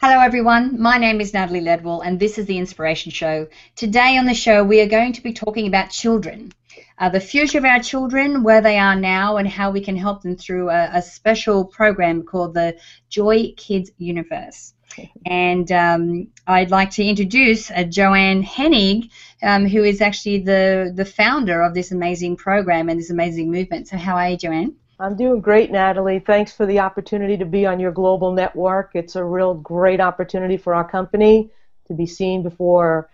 Hello, everyone. My name is Natalie Ledwell, and this is the Inspiration Show. Today on the show, we are going to be talking about children, uh, the future of our children, where they are now, and how we can help them through a, a special program called the Joy Kids Universe. And um, I'd like to introduce uh, Joanne Henig, um, who is actually the, the founder of this amazing program and this amazing movement. So, how are you, Joanne? I'm doing great, Natalie. Thanks for the opportunity to be on your global network. It's a real great opportunity for our company to be seen before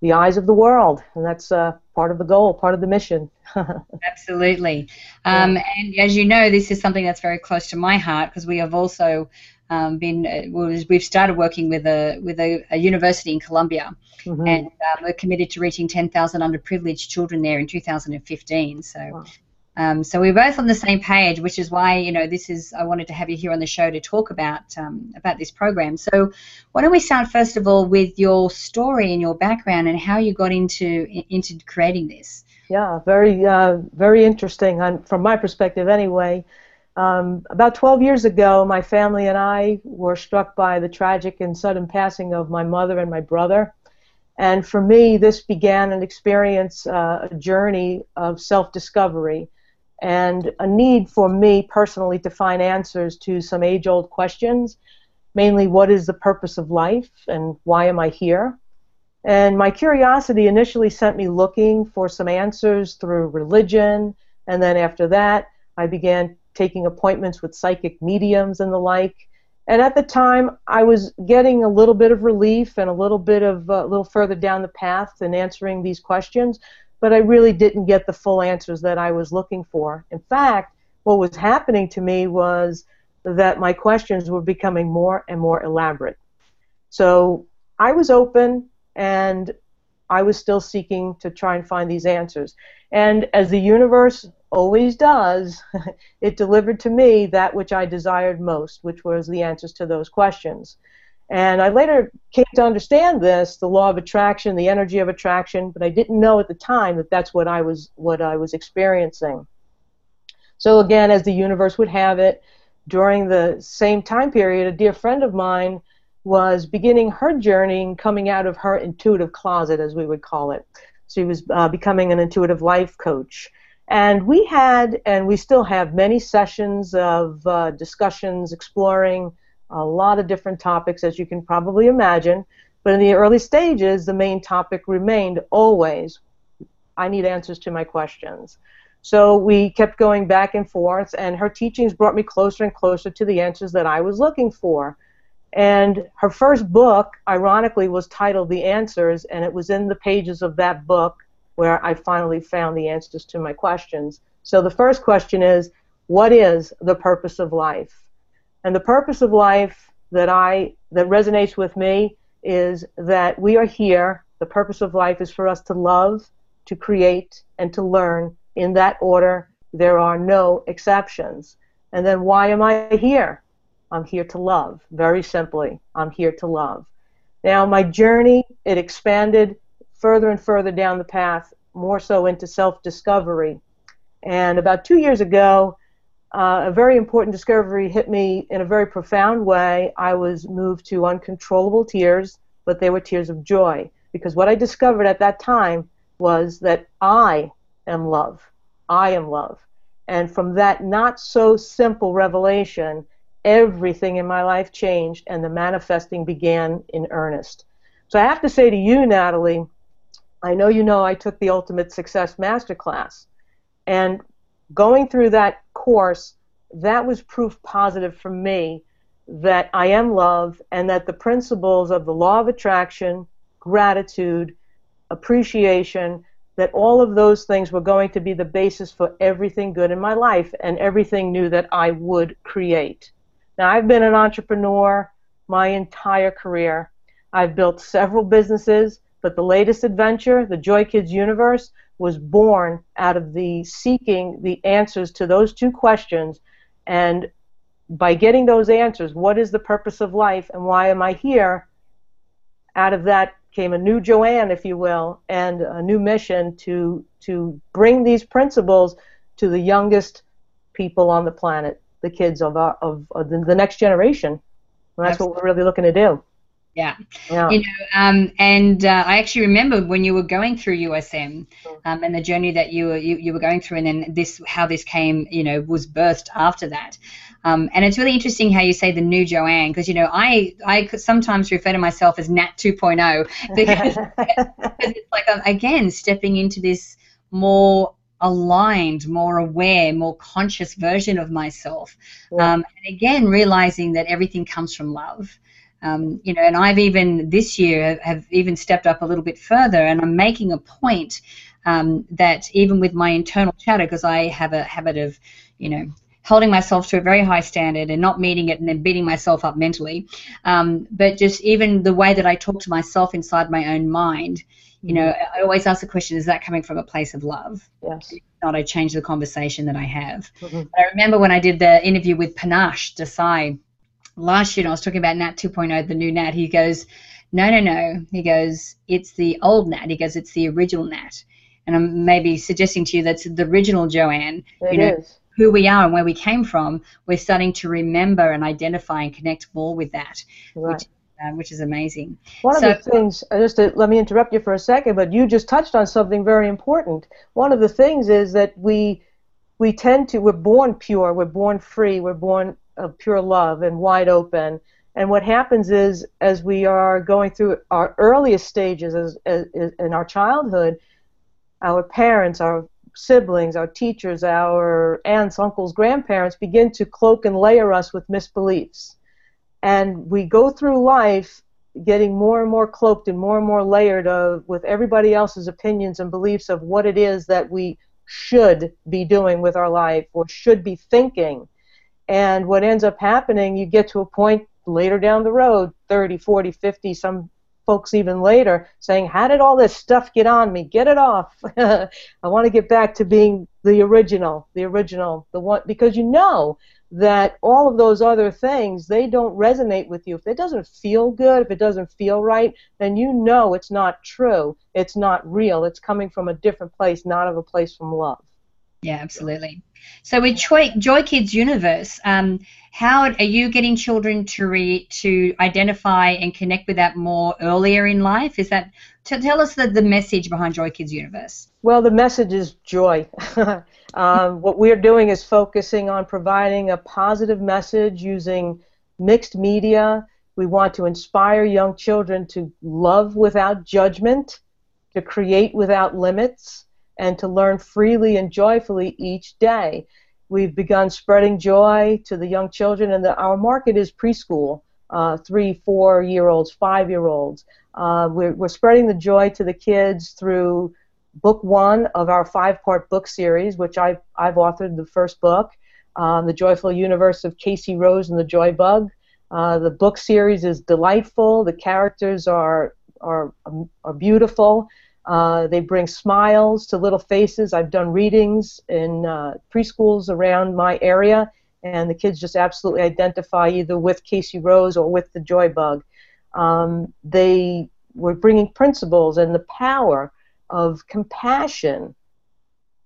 the eyes of the world, and that's uh, part of the goal, part of the mission. Absolutely. Um. And as you know, this is something that's very close to my heart because we have also um, been uh, we've started working with a with a, a university in Colombia, mm-hmm. and uh, we're committed to reaching 10,000 underprivileged children there in 2015. So. Wow. Um, so we're both on the same page, which is why you know this is. I wanted to have you here on the show to talk about um, about this program. So why don't we start first of all with your story and your background and how you got into into creating this? Yeah, very uh, very interesting. from my perspective, anyway. Um, about 12 years ago, my family and I were struck by the tragic and sudden passing of my mother and my brother. And for me, this began an experience, uh, a journey of self discovery and a need for me personally to find answers to some age old questions, mainly what is the purpose of life and why am I here? And my curiosity initially sent me looking for some answers through religion, and then after that, I began taking appointments with psychic mediums and the like. And at the time, I was getting a little bit of relief and a little bit of uh, a little further down the path in answering these questions but I really didn't get the full answers that I was looking for. In fact, what was happening to me was that my questions were becoming more and more elaborate. So I was open and I was still seeking to try and find these answers. And as the universe always does, it delivered to me that which I desired most, which was the answers to those questions. And I later came to understand this, the law of attraction, the energy of attraction, but I didn't know at the time that that's what I was what I was experiencing. So again, as the universe would have it, during the same time period, a dear friend of mine was beginning her journey coming out of her intuitive closet, as we would call it. She was uh, becoming an intuitive life coach. And we had, and we still have, many sessions of uh, discussions exploring a lot of different topics, as you can probably imagine. But in the early stages, the main topic remained always I need answers to my questions. So we kept going back and forth, and her teachings brought me closer and closer to the answers that I was looking for. And her first book, ironically, was titled The Answers, and it was in the pages of that book where I finally found the answers to my questions. So the first question is What is the purpose of life? And the purpose of life that I that resonates with me is that we are here. The purpose of life is for us to love, to create, and to learn in that order. There are no exceptions. And then why am I here? I'm here to love. Very simply, I'm here to love. Now, my journey, it expanded further and further down the path, more so into self discovery. And about two years ago, uh, a very important discovery hit me in a very profound way. I was moved to uncontrollable tears, but they were tears of joy. Because what I discovered at that time was that I am love. I am love. And from that not so simple revelation, everything in my life changed and the manifesting began in earnest. So I have to say to you, Natalie, I know you know I took the Ultimate Success Masterclass. And going through that course, that was proof positive for me that I am love and that the principles of the law of attraction, gratitude, appreciation, that all of those things were going to be the basis for everything good in my life and everything new that I would create. Now, I've been an entrepreneur my entire career. I've built several businesses, but the latest adventure, the Joy Kids Universe, was born out of the seeking the answers to those two questions and by getting those answers what is the purpose of life and why am i here out of that came a new joanne if you will and a new mission to to bring these principles to the youngest people on the planet the kids of, our, of, of the next generation Well, that's Absolutely. what we're really looking to do. Yeah. yeah. You know, um, and uh, I actually remember when you were going through USM um, and the journey that you were you, you were going through, and then this how this came, you know, was birthed after that. Um, and it's really interesting how you say the new Joanne, because you know I I sometimes refer to myself as Nat 2.0 because, because it's like um, again stepping into this more aligned, more aware, more conscious version of myself. Yeah. Um, and again, realizing that everything comes from love. Um, you know, and I've even this year have even stepped up a little bit further, and I'm making a point um, that even with my internal chatter, because I have a habit of, you know, holding myself to a very high standard and not meeting it and then beating myself up mentally, um, but just even the way that I talk to myself inside my own mind, you know, mm-hmm. I always ask the question: Is that coming from a place of love? Yes. If not, I change the conversation that I have. Mm-hmm. I remember when I did the interview with Panache Desai last year, and I was talking about Nat 2.0, the new Nat. He goes, "No, no, no." He goes, "It's the old Nat." He goes, "It's the original Nat." And I'm maybe suggesting to you that's the original Joanne. It you know, is. Who we are and where we came from, we're starting to remember and identify and connect more with that, right. which uh, which is amazing. One so, of the things, uh, just to, let me interrupt you for a second, but you just touched on something very important. One of the things is that we we tend to we're born pure, we're born free, we're born of pure love and wide open. And what happens is, as we are going through our earliest stages as, as, in our childhood, our parents, our siblings, our teachers, our aunts, uncles, grandparents begin to cloak and layer us with misbeliefs and we go through life getting more and more cloaked and more and more layered of with everybody else's opinions and beliefs of what it is that we should be doing with our life or should be thinking and what ends up happening you get to a point later down the road 30 40 50 some folks even later saying how did all this stuff get on me? Get it off. I want to get back to being the original the original the one because you know that all of those other things they don't resonate with you. If it doesn't feel good if it doesn't feel right then you know it's not true. It's not real. It's coming from a different place not of a place from love yeah absolutely. So with joy, joy kids universe um, how are you getting children to re, to identify and connect with that more earlier in life? Is that to tell us the, the message behind joy kids universe. Well the message is joy. Um, what we're doing is focusing on providing a positive message using mixed media. We want to inspire young children to love without judgment, to create without limits, and to learn freely and joyfully each day. We've begun spreading joy to the young children, and the, our market is preschool, uh, three, four year olds, five year olds. Uh, we're, we're spreading the joy to the kids through book one of our five-part book series, which I've, I've authored the first book, um, The Joyful Universe of Casey Rose and the Joy Bug. Uh, the book series is delightful. The characters are, are, are beautiful. Uh, they bring smiles to little faces. I've done readings in uh, preschools around my area, and the kids just absolutely identify either with Casey Rose or with the Joy Bug. Um, they were bringing principles and the power of compassion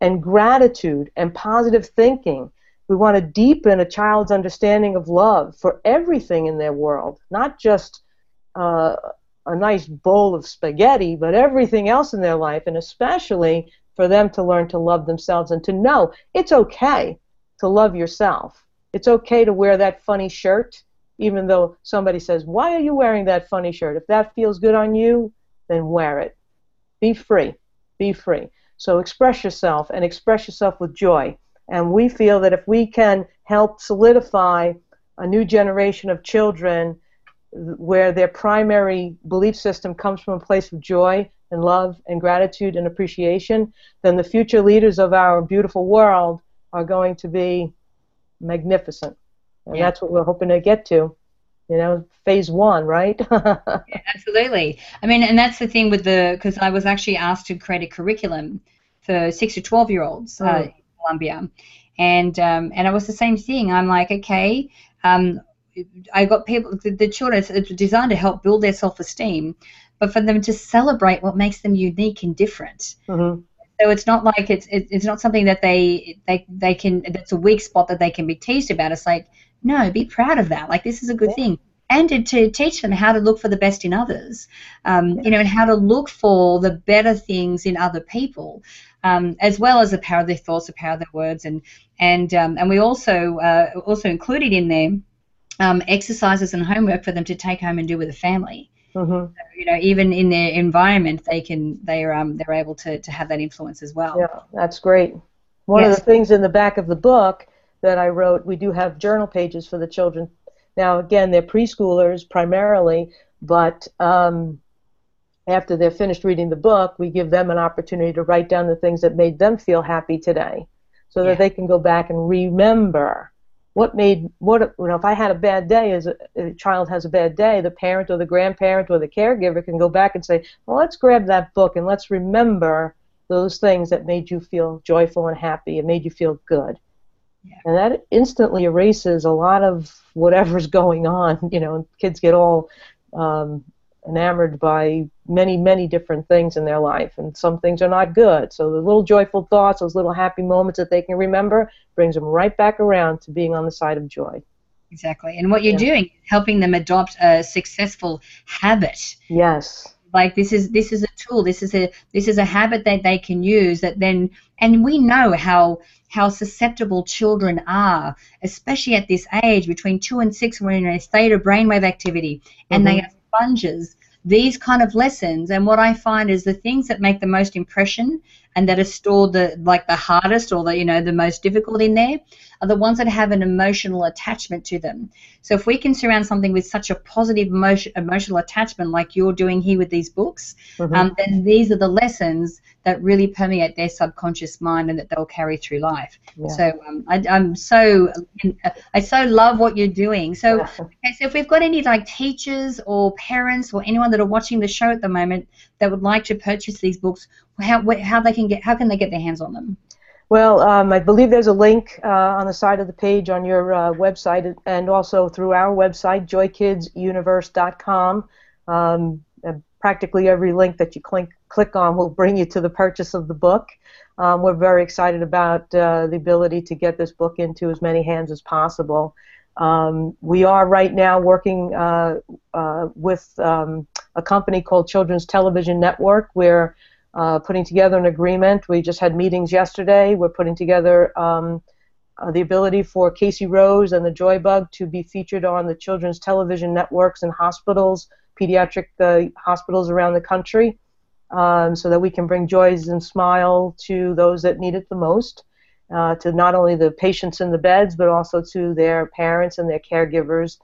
and gratitude and positive thinking. We want to deepen a child's understanding of love for everything in their world, not just uh, a nice bowl of spaghetti, but everything else in their life, and especially for them to learn to love themselves and to know it's okay to love yourself. It's okay to wear that funny shirt, even though somebody says, Why are you wearing that funny shirt? If that feels good on you, then wear it. Be free. Be free. So express yourself and express yourself with joy. And we feel that if we can help solidify a new generation of children where their primary belief system comes from a place of joy and love and gratitude and appreciation, then the future leaders of our beautiful world are going to be magnificent. And yeah. that's what we're hoping to get to you know phase one right yeah, absolutely i mean and that's the thing with the because i was actually asked to create a curriculum for six to 12 year olds uh, mm. uh, in Colombia and um, and it was the same thing i'm like okay um, i got people the, the children it's designed to help build their self-esteem but for them to celebrate what makes them unique and different mm-hmm. So it's not like it's it's not something that they they they can that's a weak spot that they can be teased about. It's like no, be proud of that. Like this is a good yeah. thing. and to, to teach them how to look for the best in others, um, you know, and how to look for the better things in other people, um, as well as the power of their thoughts, the power of their words, and and um, and we also uh, also included in there um, exercises and homework for them to take home and do with the family. Mm-hmm. So, you know, even in their environment, they can they're um, they're able to, to have that influence as well. Yeah, that's great. One yes. of the things in the back of the book that I wrote, we do have journal pages for the children now, again, they're preschoolers primarily, but um, after they're finished reading the book, we give them an opportunity to write down the things that made them feel happy today, so yeah. that they can go back and remember what made what you know if I had a bad day as a, a, child has a bad day, the parent or the grandparent or the caregiver can go back and say, well, let's grab that book and let's remember those things that made you feel joyful and happy and made you feel good. Yeah. And that instantly erases a lot of whatever's going on. You know, kids get all um, enamored by many, many different things in their life, and some things are not good. So the little joyful thoughts, those little happy moments that they can remember, brings them right back around to being on the side of joy. Exactly. And what you're yeah. doing, helping them adopt a successful habit. Yes like this is this is a tool this is a this is a habit that they can use that then and we know how how susceptible children are especially at this age between two and six when in a state of brainwave activity and mm-hmm. they are sponges these kind of lessons and what i find is the things that make the most impression and that are stored the like the hardest or the you know the most difficult in there are the ones that have an emotional attachment to them. So if we can surround something with such a positive emotion, emotional attachment like you're doing here with these books, mm-hmm. um, then these are the lessons that really permeate their subconscious mind and that they'll carry through life. Yeah. So um, I, am so I so love what you're doing. So okay, so if we've got any like teachers or parents or anyone that are watching the show at the moment that would like to purchase these books, how how they can get how can they get their hands on them? Well, um, I believe there's a link uh, on the side of the page on your uh, website and also through our website, joykidsuniverse.com. Um, practically every link that you click, click on will bring you to the purchase of the book. Um, we're very excited about uh, the ability to get this book into as many hands as possible. Um, we are right now working uh, uh, with um, a company called Children's Television Network where uh, putting together an agreement. We just had meetings yesterday. We're putting together um, uh, the ability for Casey Rose and the Joy Bug to be featured on the children's television networks and hospitals, pediatric uh, hospitals around the country, um, so that we can bring joys and smile to those that need it the most. Uh, to not only the patients in the beds, but also to their parents and their caregivers.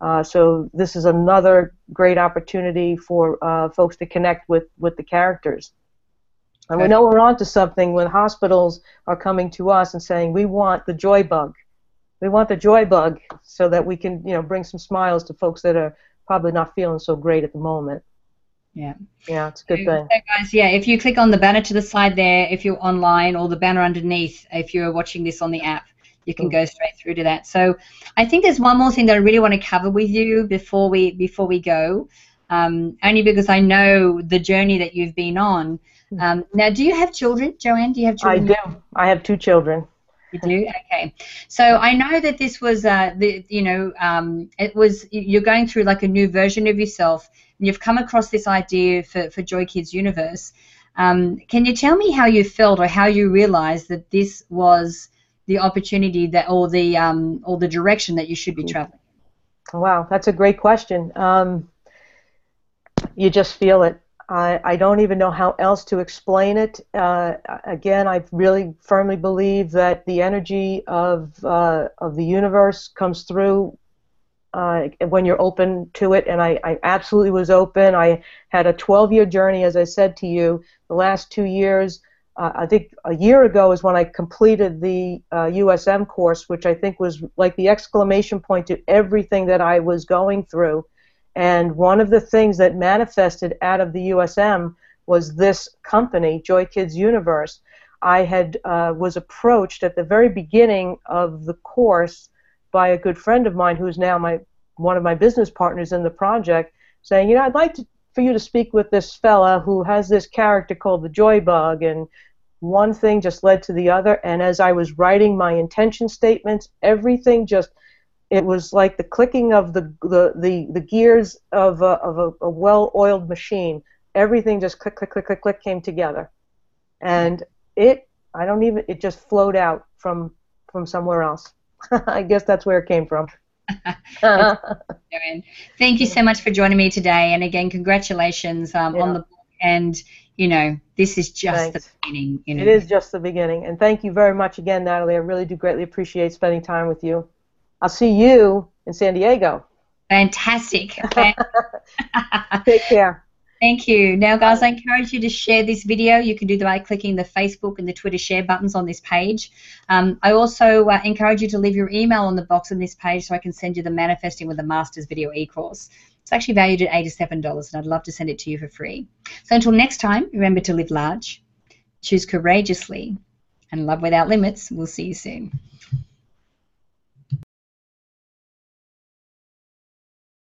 Uh, so this is another great opportunity for uh, folks to connect with, with the characters. And we know we're onto something when hospitals are coming to us and saying, we want the joy bug. We want the joy bug so that we can, you know, bring some smiles to folks that are probably not feeling so great at the moment. Yeah. Yeah, it's a good thing. So guys, yeah, if you click on the banner to the side there, if you're online, or the banner underneath, if you're watching this on the app, you can mm. go straight through to that. So I think there's one more thing that I really want to cover with you before we before we go, um, only because I know the journey that you've been on. Hmm. Um, now, do you have children, Joanne? Do you have children? I do. I have two children. You do? Okay. So I know that this was, uh, the, you know, um, it was, you're going through like a new version of yourself, and you've come across this idea for, for Joy Kids Universe. Um, can you tell me how you felt or how you realized that this was the opportunity that, or the, um, or the direction that you should be traveling? Wow, that's a great question. Um, you just feel it. I, I don't even know how else to explain it. Uh, again, I really firmly believe that the energy of uh, of the universe comes through uh, when you're open to it, and I, I absolutely was open. I had a 12-year journey, as I said to you. The last two years, uh, I think a year ago is when I completed the USM uh, course, which I think was like the exclamation point to everything that I was going through and one of the things that manifested out of the USM was this company, Joy Kids Universe. I had uh, was approached at the very beginning of the course by a good friend of mine, who's now my one of my business partners in the project, saying, you know, I'd like to, for you to speak with this fella who has this character called the Joy Bug, and one thing just led to the other. And as I was writing my intention statements, everything just it was like the clicking of the the, the, the gears of a, of a, a well-oiled machine. Everything just click, click, click, click, click came together, and it I don't even it just flowed out from from somewhere else. I guess that's where it came from. Thank you so much for joining me today, and again, congratulations um, yeah. on the book. And you know, this is just Thanks. the beginning. You know. It is just the beginning, and thank you very much again, Natalie. I really do greatly appreciate spending time with you. I'll see you in San Diego. Fantastic. Take care. Thank you. Now, guys, I encourage you to share this video. You can do that by clicking the Facebook and the Twitter share buttons on this page. Um, I also uh, encourage you to leave your email on the box on this page so I can send you the Manifesting with the Masters video e-course. It's actually valued at $87, and I'd love to send it to you for free. So until next time, remember to live large, choose courageously, and love without limits. We'll see you soon.